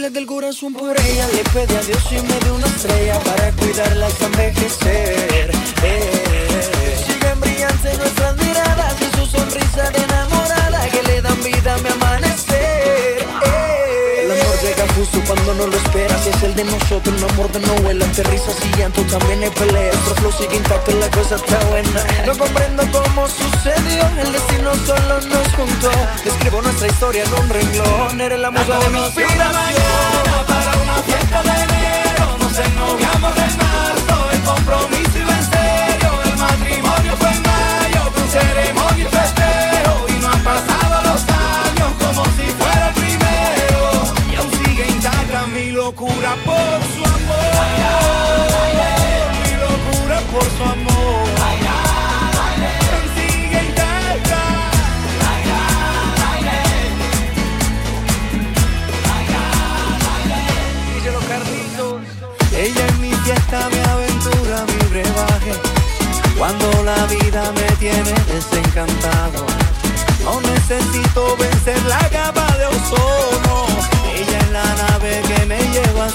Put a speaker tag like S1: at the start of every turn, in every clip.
S1: arrancarle del corazón por ella. Le pedí a Dios y me dio una
S2: estrella
S1: para cuidarla hasta envejecer. Eh. Siguen brillantes nuestras
S2: miradas y su
S1: sonrisa de
S2: enamorada
S1: que le dan vida a mi amor llegan justo cuando no lo esperas es el de nosotros, un amor de novela Aterrizas y llanto, también hay pelea Nuestro flow sigue intacto, la cosa está buena. No comprendo cómo sucedió El destino solo nos juntó. Describo nuestra historia en un renglón Eres la musa de mi inspiración
S3: Para una fiesta de enero. Nos ennoviamos de marzo El compromiso iba en serio El matrimonio fue en por su amor. Mi locura por su amor. Sigue intacta. Ella en mi fiesta, mi aventura, mi brebaje. Cuando la vida me tiene desencantado, no necesito vencer la capa de ozono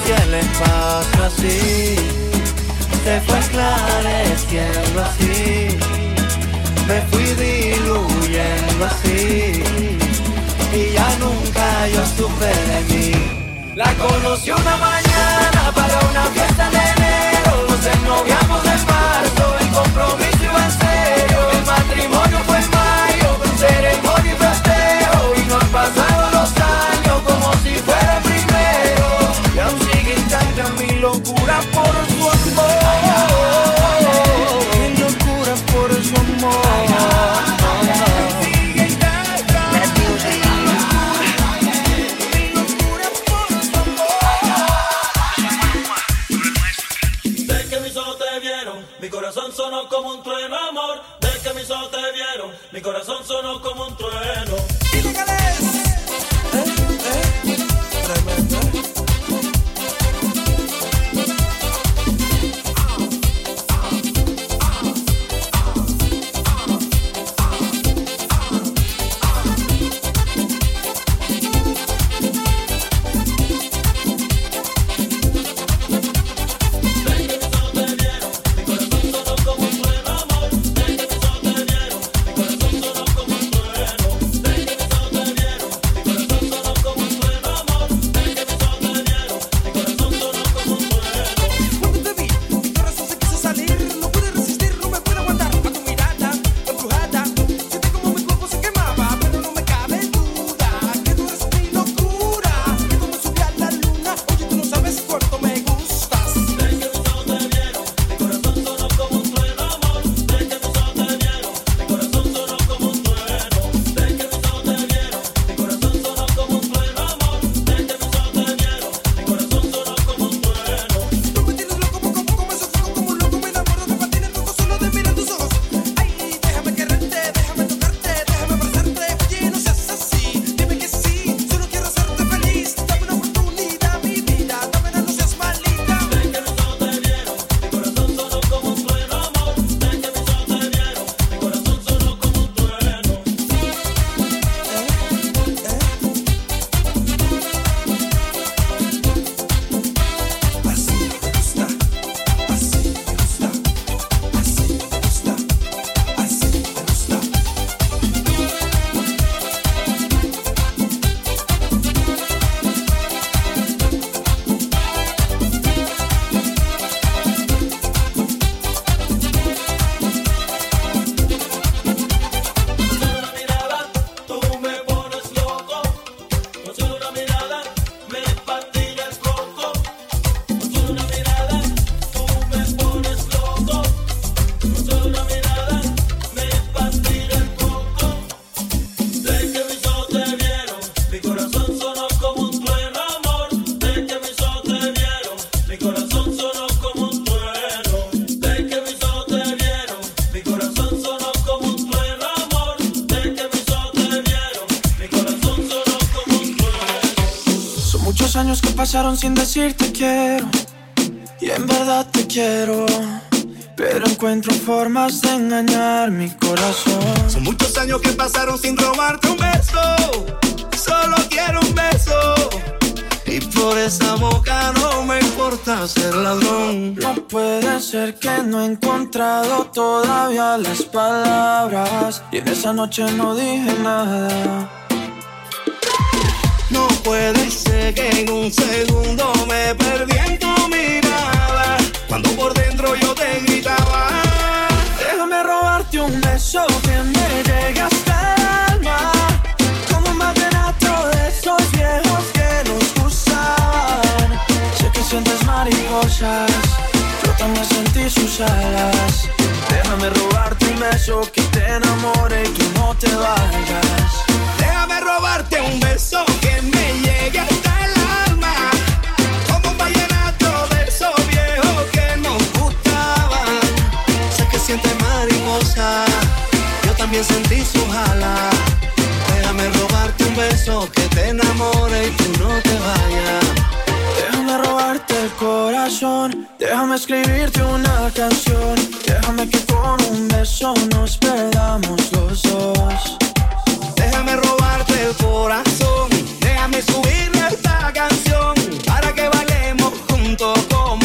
S3: ¿Qué les pasa así? Se fue esclareciendo así. Me fui diluyendo así. Y ya nunca yo supe de mí. La conocí una mañana para una fiesta de enero Nos ennoviamos en marzo, el compromiso iba en serio. El matrimonio fue en locura por su amor. Mi locura por su amor. Mi sol te vieron, mi corazón sonó como un trueno, amor. De que mis ojos te vieron, mi corazón sonó como un trueno.
S4: Sin decirte quiero. Y en verdad te quiero. Pero encuentro formas de engañar mi corazón. Son
S3: muchos años que pasaron sin robarte un beso. Solo quiero un beso. Y por esa boca no me importa ser ladrón.
S4: No puede ser que no he encontrado todavía las palabras. Y en esa noche no dije nada.
S3: Puede ser que en un segundo me perdí en tu mirada. Cuando por dentro yo te gritaba.
S4: Déjame robarte un beso que me llegue hasta el alma. Como un vallenato de esos viejos que nos gustaban. Sé que sientes mariposas, yo también sentí sus alas. Déjame robarte un beso que te enamore y que no te vayas.
S3: Sentí su jala. Déjame robarte un beso que te enamore y tú no te vayas.
S4: Déjame robarte el corazón, déjame escribirte una canción, déjame que con un beso nos perdamos los dos.
S3: Déjame robarte el corazón, déjame subirle esta canción para que bailemos juntos como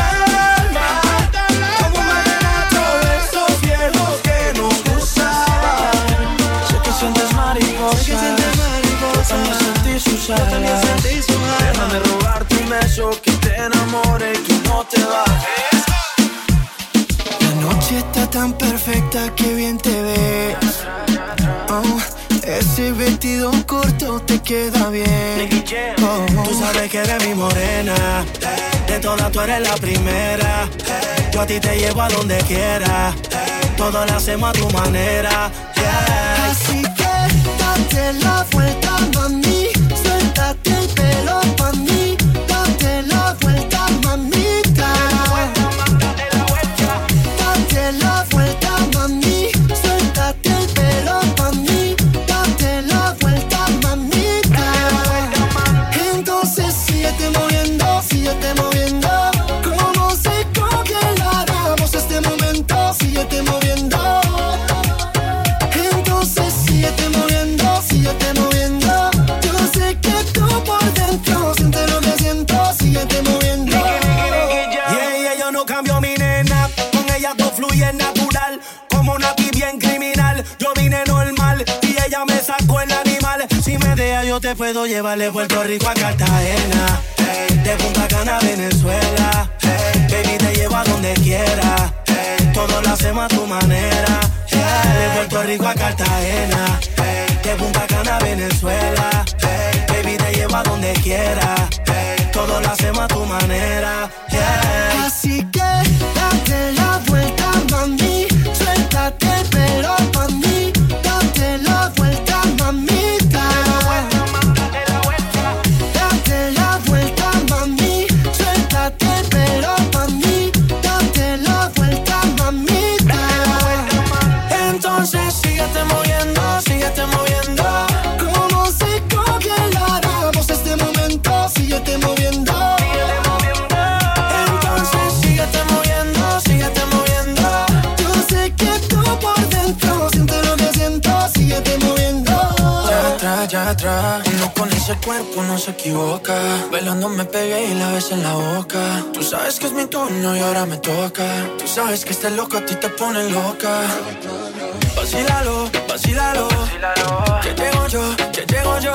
S4: también sentí
S3: sus alas. Déjame
S4: robarte un beso que te enamore y que no te bajes.
S5: La noche está tan perfecta que bien te ves. Oh, ese vestido corto te queda bien. Oh,
S3: Tú sabes que eres mi morena. De todas tú eres la primera. Yo a ti te llevo a donde quiera. Todo lo hacemos a tu manera. Yeah.
S6: Así que date la vuelta, mami.
S3: Si me deja, yo te puedo llevar de Puerto Rico a Cartagena. De Punta Cana a Venezuela. Hey, baby, te llevo a donde quiera. Hey, todo lo hacemos a tu manera. De Puerto Rico a Cartagena. De Punta Cana a Venezuela. Baby, te llevo a donde quiera. Todo lo hacemos a tu manera.
S6: Así
S4: cuerpo no se equivoca. Bailando me pegué y la ves en la boca. Tú sabes que es mi turno y ahora me toca. Tú sabes que este loco a ti te pone loca. Vacílalo, vacílalo. Que llego yo, que llego yo.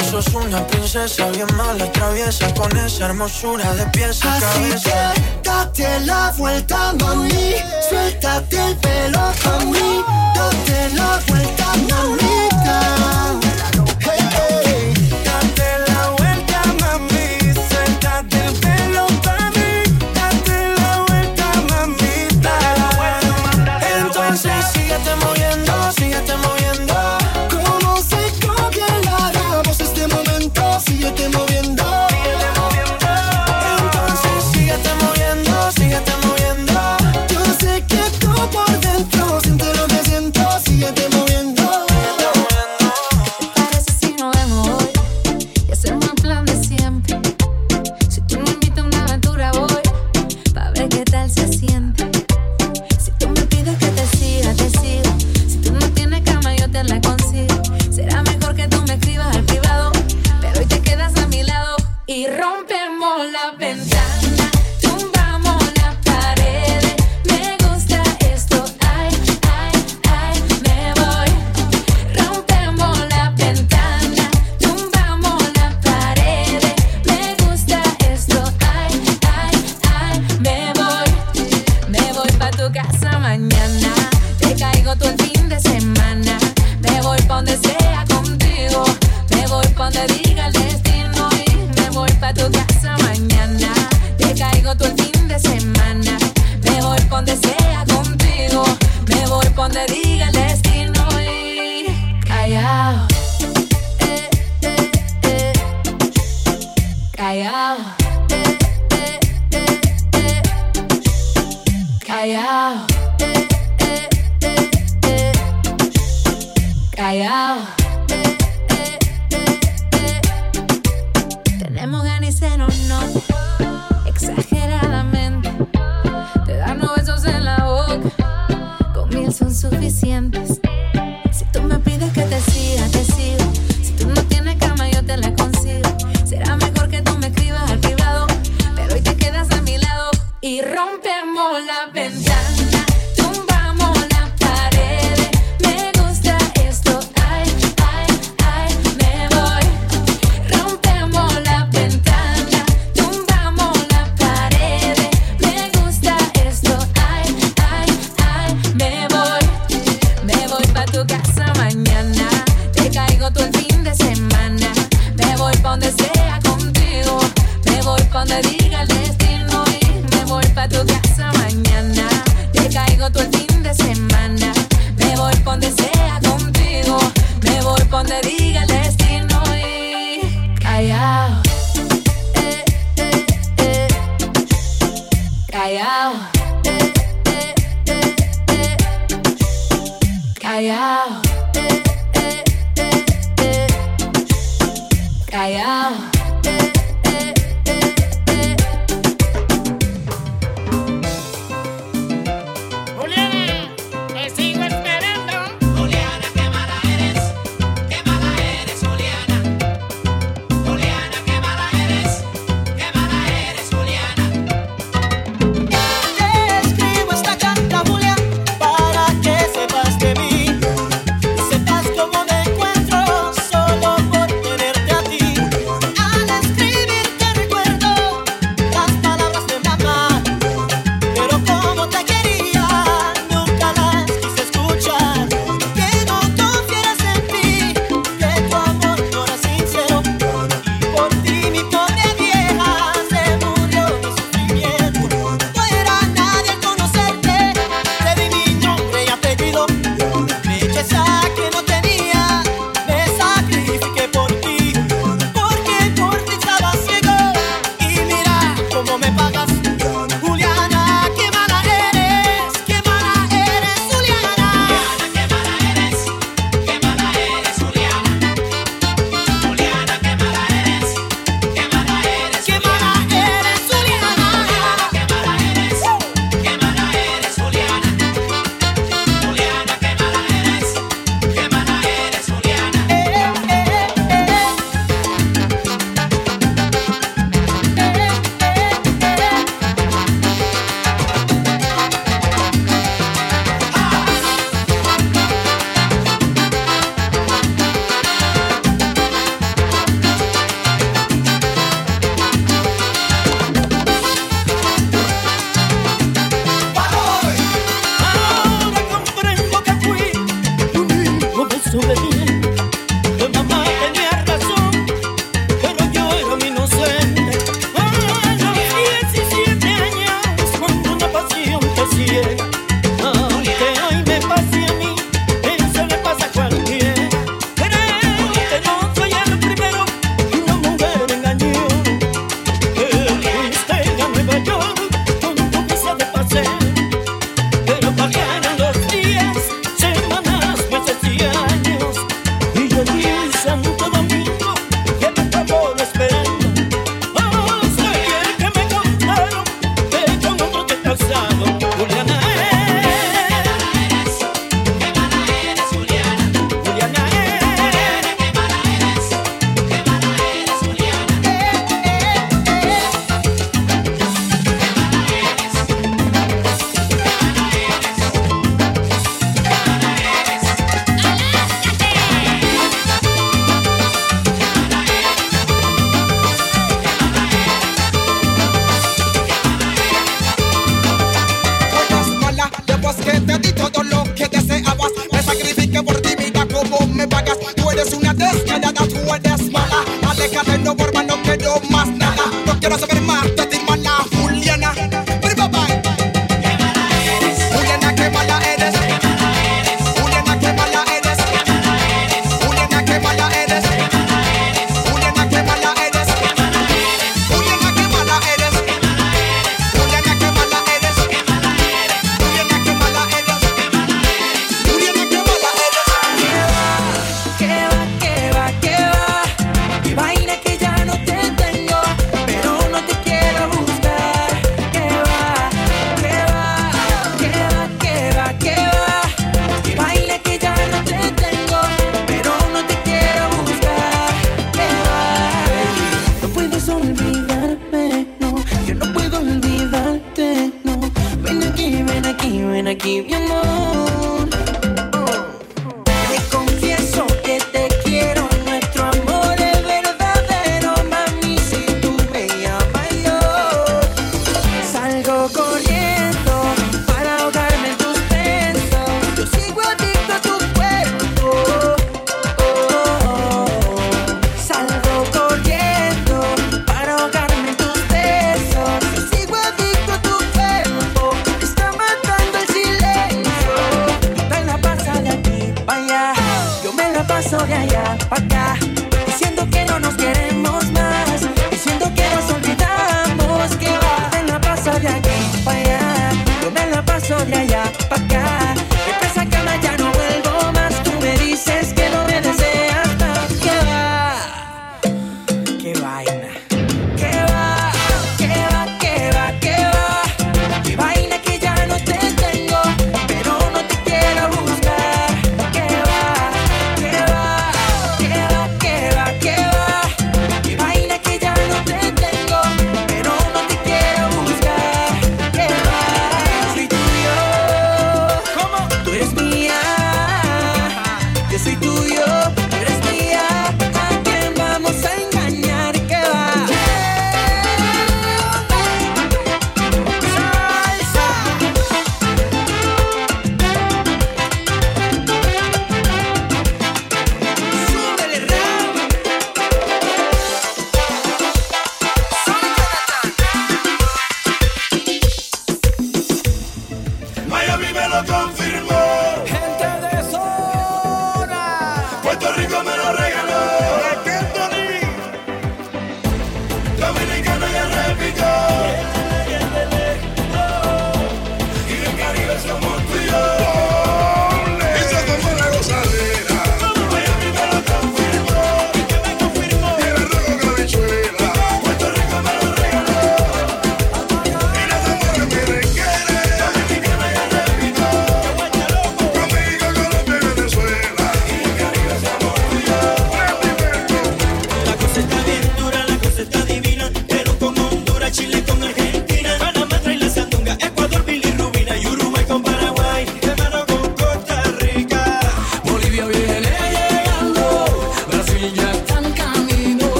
S4: Eso es una princesa bien mala, traviesa. Con esa hermosura de pies a Así cabeza.
S6: Que date la vuelta, mami. Suéltate el pelo, mí Date la vuelta, mamita.
S7: son suficientes.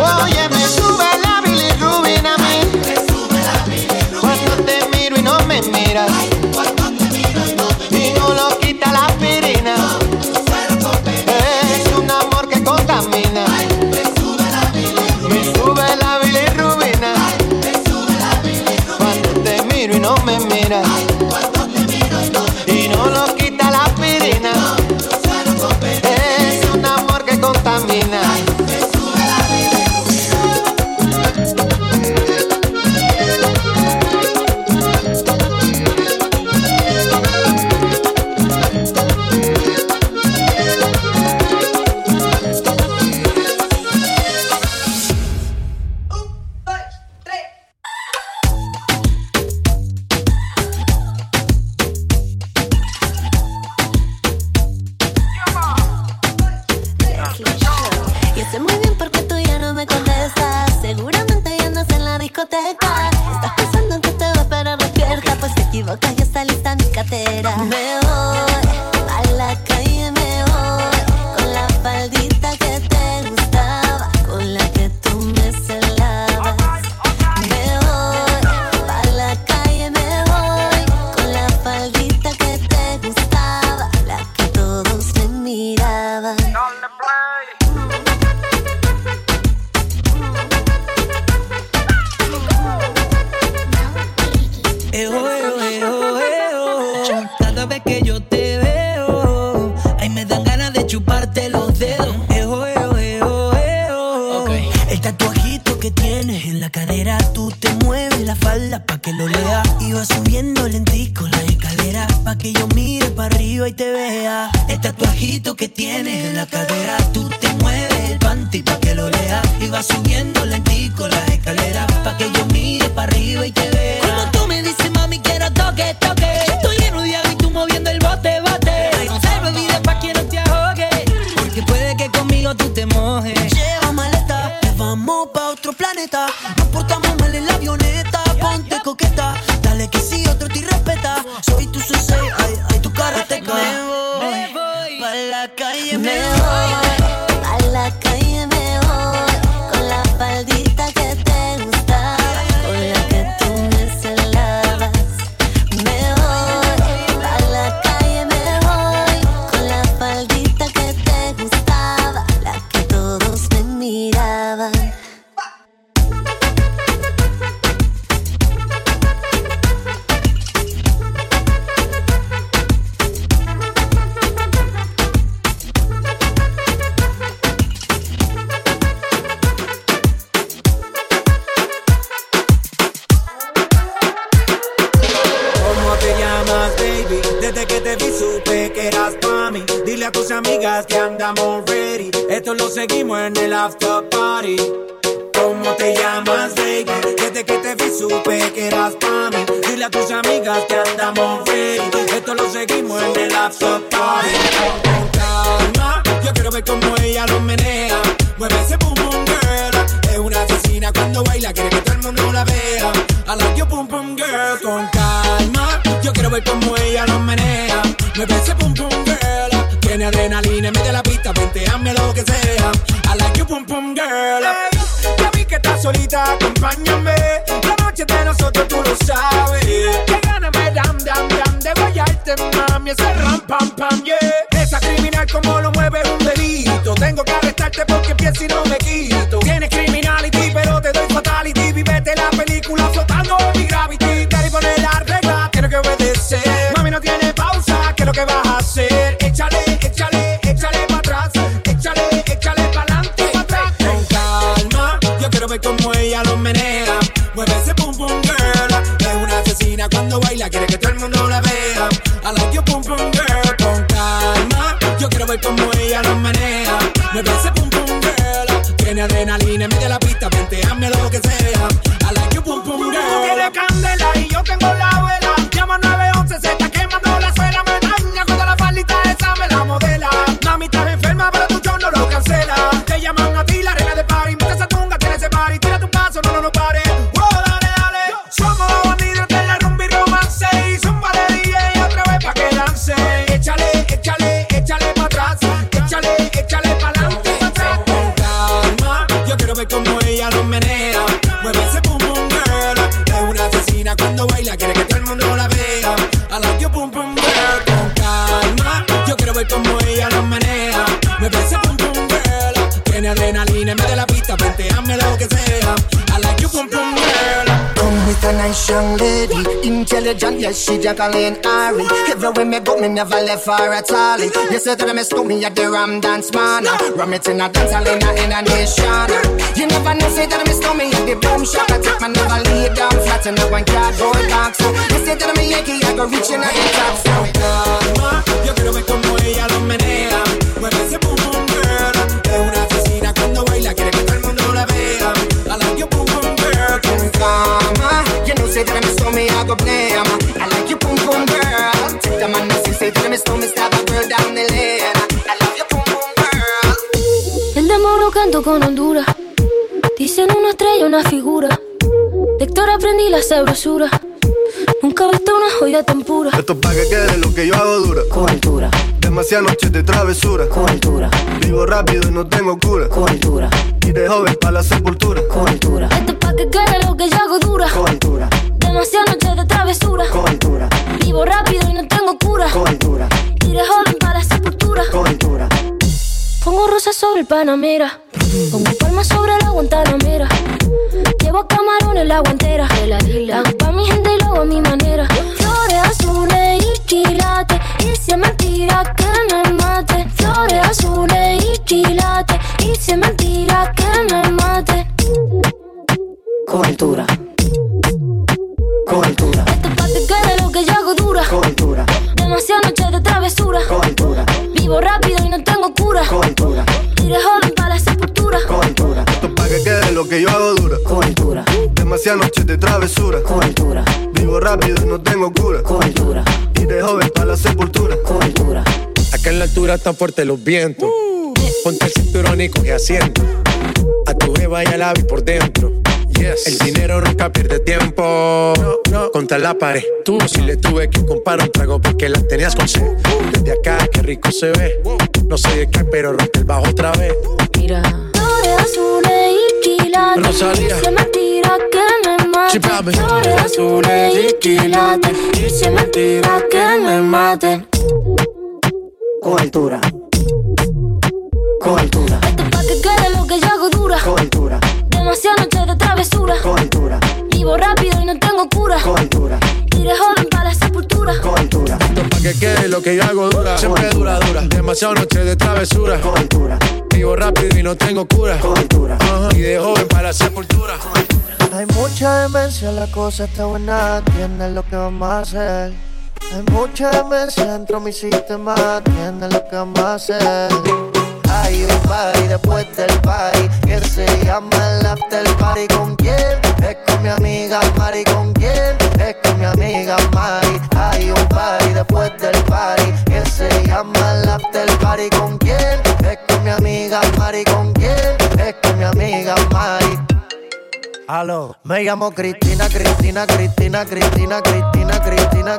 S8: Oh, yeah.
S3: Te vi supe que eras pa' mí. Dile a tus amigas que andamos ready. Esto lo seguimos en el after party. ¿Cómo te llamas, baby? Desde que te vi supe que eras pa' mí. Dile a tus amigas que andamos ready. Esto lo seguimos en el after party. Calma, yo quiero ver cómo ella lo menea. Mueve ese boom boom girl. Es una asesina cuando baila, quiere que todo el mundo la vea. I like your boom boom girl. Con calma, yo quiero ver cómo ella lo menea. Mueve ese boom boom girl. Tiene adrenalina, mete la pista, hazme lo que sea. I like your boom boom girl. ya vi que estás solita, acompáñame. La noche de nosotros tú lo sabes. Que ganas me dan, dan, dan de guayarte, mami. Ese ram, pam, pam, yeah. Criminal como lo mueve un delito. Tengo que arrestarte porque pienso y no me quito. Tienes criminality, pero te doy fatality. Vivete la película flotando en mi gravity. Daddy, pone la regla, tienes que obedecer. Mami, no tiene pausa, ¿qué es lo que vas a hacer? Échale, échale, échale para atrás. Échale, échale para adelante, para atrás. Con calma, yo quiero ver cómo ella lo menea. Mueve ese pum pum girl. Es una asesina cuando baila, quiere que todo el mundo la vea. I like your pum pum. Mueve ese pum pum girl. Tiene adrenalina, mete la pista, lo que sea. Adrenalina, mete la pista, hazme lo que sea. I like your pum pum girl.
S5: Come with a nice young lady, intelligent, yes, she Jacqueline Ari. Everywhere me go, me never left her at all. You say that me stole me at the Ram Dance Man. Ram it in a dance hall in a, a nation. You never know, say that me stole me at the Boom Shop. I take my never lay down flat in a one cardboard box. You say that me Yankee, I go reaching at the top. So calma,
S3: yo quiero ver cómo ella lo menea.
S5: Calma, you know, say that me stole me, I go blame. I like you, boom boom girl. Take the man, say, say that me stole me, stab a girl down the lane. I love you, boom boom girl.
S9: El demoro canto con Honduras. Dicen una estrella, una figura. De Héctor aprendí la sabrosura. Nunca he visto una joya tan pura.
S5: Esto es pa' que quede lo que yo hago dura.
S10: Con altura.
S5: Demasiadas noches de travesura.
S10: Con altura.
S5: Vivo rápido y no tengo cura.
S10: Con altura.
S5: Y de joven pa' la sepultura.
S10: Con altura.
S9: Esto es pa' que quede lo que yo hago dura.
S10: Con altura.
S9: Demasiadas noches de travesura.
S10: Con altura.
S9: Vivo rápido y no tengo cura.
S10: Con altura.
S9: Iré joven para la sepultura.
S10: Con altura.
S9: Pongo rosas sobre el Panamera. Pongo palmas sobre la Guantanamera. Llevo camarones la guantera. Hago pa' mi gente y lo hago a mi manera. Flores azules y quilates. Y si es mentira que me mate, flores azules y quilates. Y si es mentira que me mate.
S10: Con altura. Con altura.
S9: Esta parte que lo que yo hago dura.
S10: Con.
S9: Demasiadas noches de travesura.
S10: Con.
S9: Vivo rápido y no tengo cura.
S10: Con altura.
S9: Joven para la sepultura.
S10: Con. Esto
S5: para que quede lo que yo hago dura.
S10: Con.
S5: Demasiadas noches de travesura.
S10: coitura,
S5: Vivo rápido y no tengo cura.
S10: coitura,
S5: Y de joven para la sepultura.
S10: coitura.
S11: Acá en la altura están fuertes los vientos. Ponte el cinturón y coge asiento. A tu jeva y a la vi por dentro. El dinero nunca pierde tiempo. Contra la pared. Tú si le tuve que comprar un trago porque la tenías con sed. Desde acá, qué rico se ve. No sé de qué, pero rompe el bajo otra vez. Mira.
S9: Flores azules y quilates. Rosalía. Que me maten. Flores azules y quilates. Dice mentira que me maten.
S10: Coitura, coitura,
S9: Esto pa' que quede lo que yo hago dura.
S10: coitura,
S9: Demasiadas noches de travesura.
S10: coitura,
S9: Vivo rápido y no tengo cura.
S10: coitura,
S9: Iré joven para la sepultura.
S10: coitura, Esto
S11: pa' que quede lo que yo hago dura. Siempre dura, dura. Demasiado noche de travesura.
S10: coitura,
S11: Vivo rápido y no tengo cura.
S10: coitura.
S11: Y de joven para la sepultura.
S12: Hay mucha demencia, la cosa está buena, tienes lo que vamos a hacer. Hay mucha demencia dentro de mi sistema, tienes lo que vamos a hacer. Hay un party después del party que se llama el after party. ¿Con quién? Es con mi amiga Mari. ¿Con quién? Es con mi amiga Mari. Hay un party después del party que se llama el after party. ¿Con quién? Es con mi amiga Mari. ¿Con quién? Es con mi amiga Mari. Aló, me llamo Cristina, Cristina, Cristina, Cristina, Cristina, Cristina, Cristina,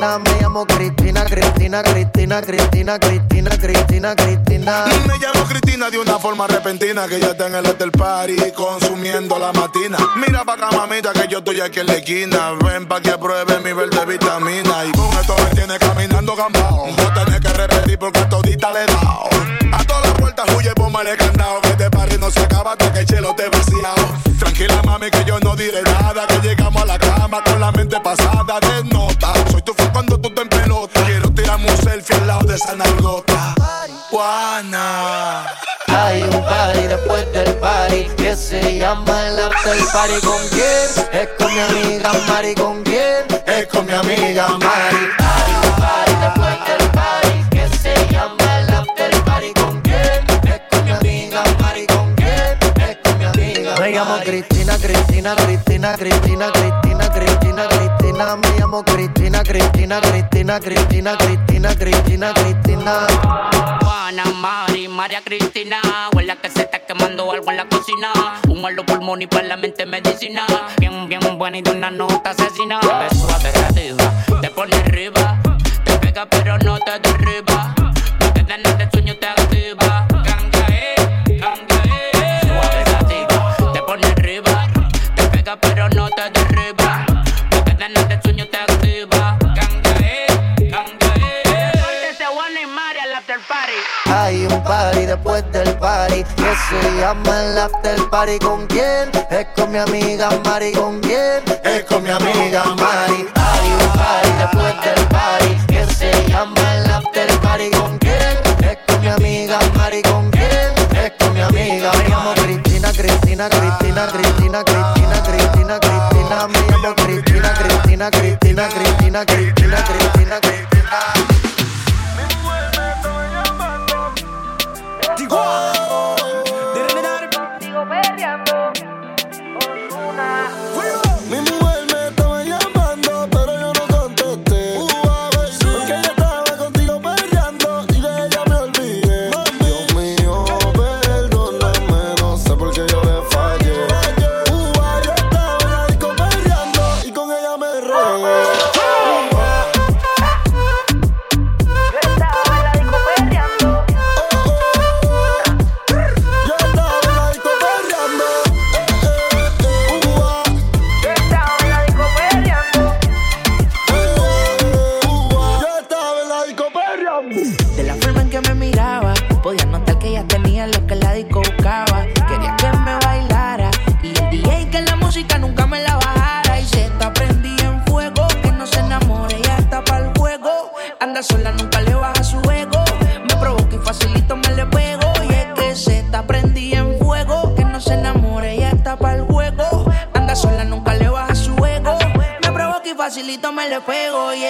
S12: me llamo Cristina, Cristina, Cristina, Cristina, Cristina, Cristina, Cristina.
S13: Me llamo Cristina de una forma repentina que ya está en el hotel party consumiendo la matina. Mira pa' acá, mamita, que yo estoy aquí en la esquina. Ven pa' que pruebe mi verde vitamina. Y con esto me tiene caminando gambao. No tenés que repetir porque todita le he dado. A todas las puertas huye, póngale candado. Que este party no se acaba hasta que el chelo te vaciado. Tranquila, mami, que yo no diré nada. Que llegamos a la cama con la mente pasada de nota. Soy tu cuando tú te en pelota. Quiero tirarme un selfie al lado de esa nalgota. Juana.
S12: Hay un party después del party que se llama el after party. ¿Con quién? Es con mi amiga Mari. ¿Con quién? Es con mi amiga Mari. Hay un party después del party que se llama el after party. ¿Con quién? Es con mi amiga Mari. ¿Con quién? Es con mi amiga Me llamo Cristina, Cristina, Cristina, Cristina, Cristina, Cristina, Cristina. Me llamo Cristina, Cristina, Cristina, Cristina, Cristina, Cristina, Cristina.
S14: Juana, Mari, María Cristina. Huele que se está quemando algo en la cocina. Un malo pulmón y para la mente medicina. Bien, bien buena y de una nota asesina. Te suave, te pone arriba. Te pega pero no te derriba.
S12: Party después del party que se llama el after party. ¿Con quién? Es con mi amiga Mari. ¿Con quién? Es con mi amiga Mari. Un party después del party que se llama el after party. ¿Con quién? Es con mi amiga Mari. ¿Con quién? Es con mi amiga Me llamo Cristina, Cristina, Cristina, Cristina, Cristina, Cristina, Cristina. Me llamo Cristina, Cristina, Cristina, Cristina, Cristina, Cristina.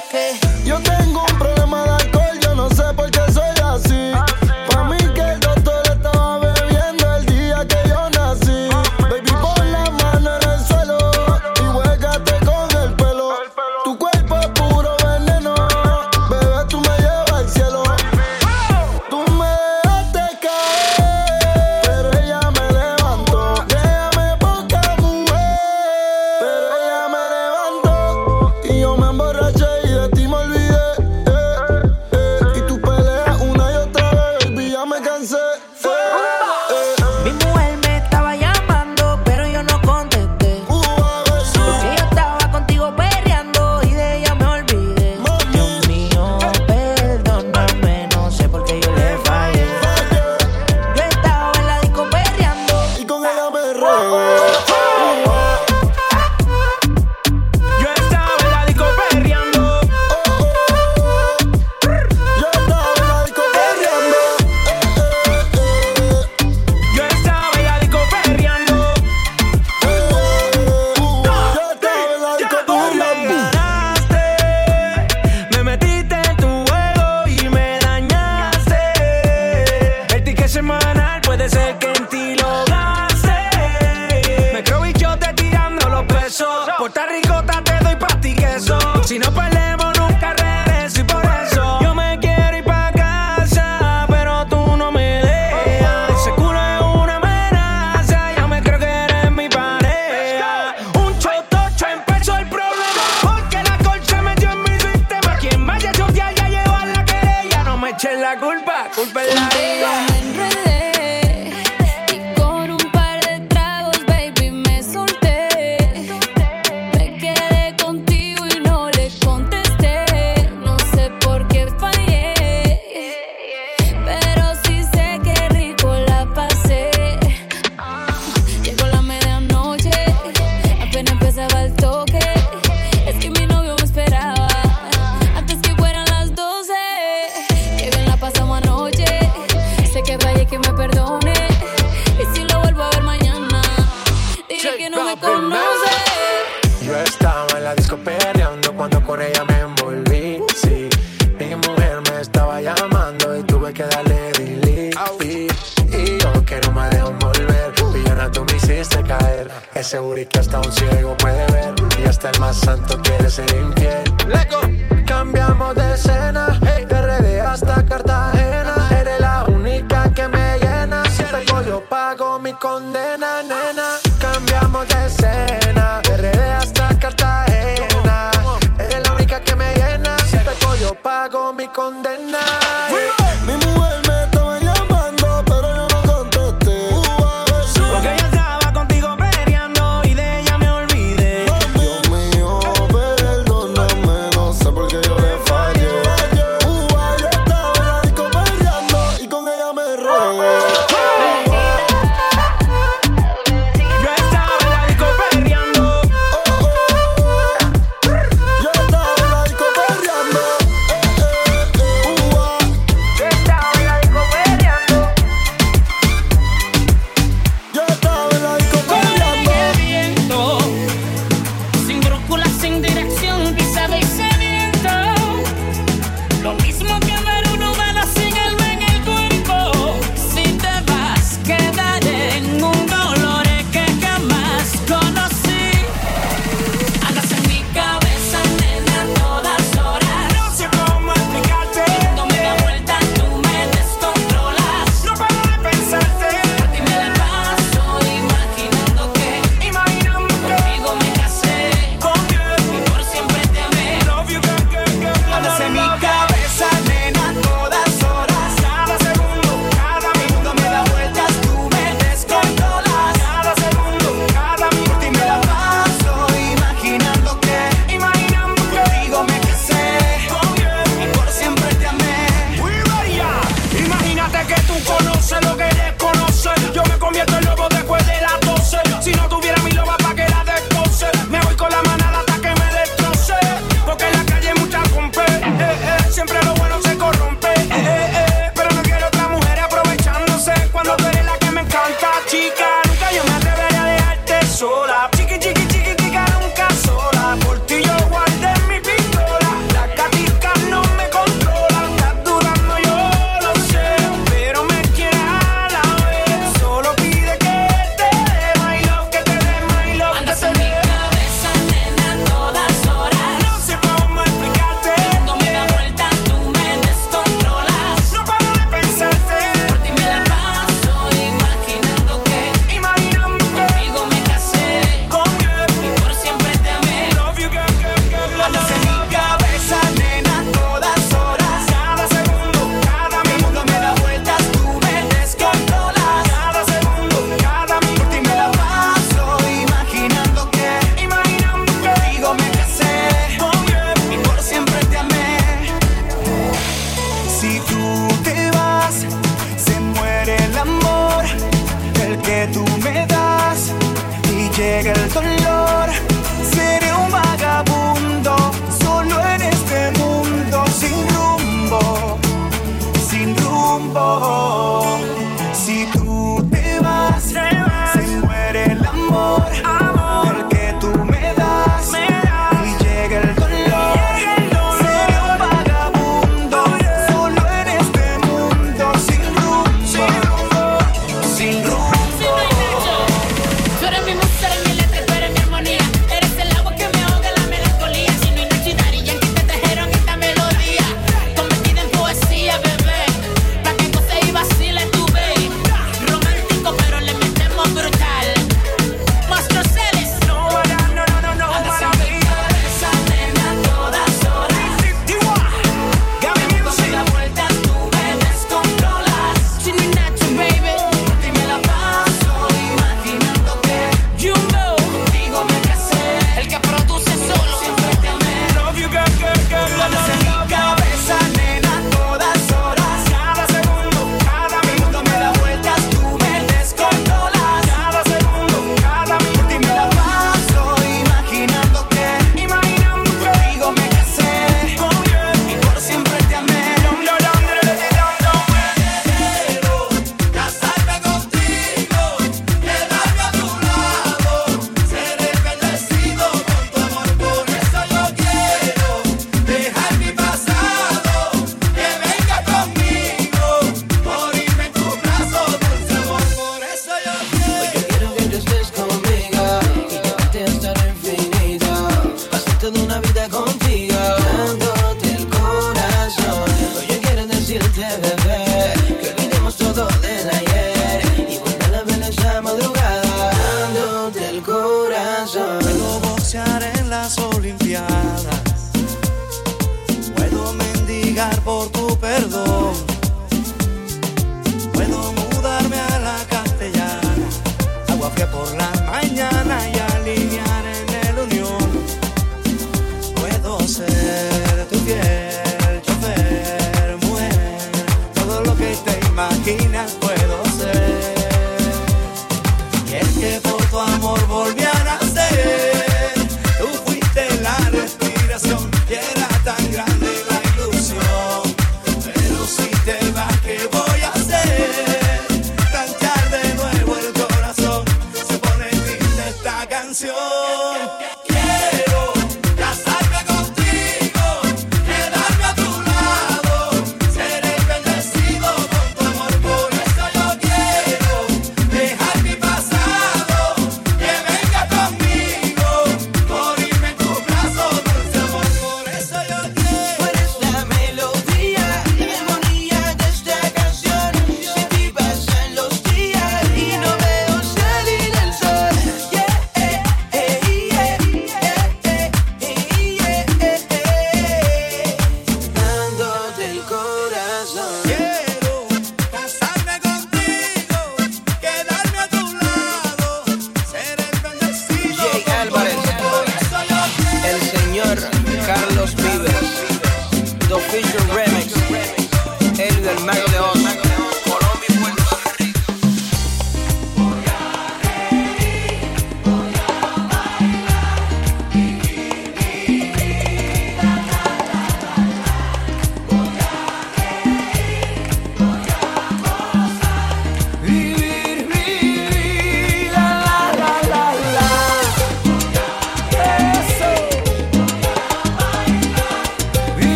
S15: pepe.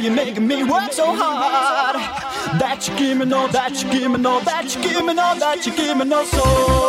S3: You're making me work so hard. That you give me no, that you give me no, that you give me no, that you give me no soul.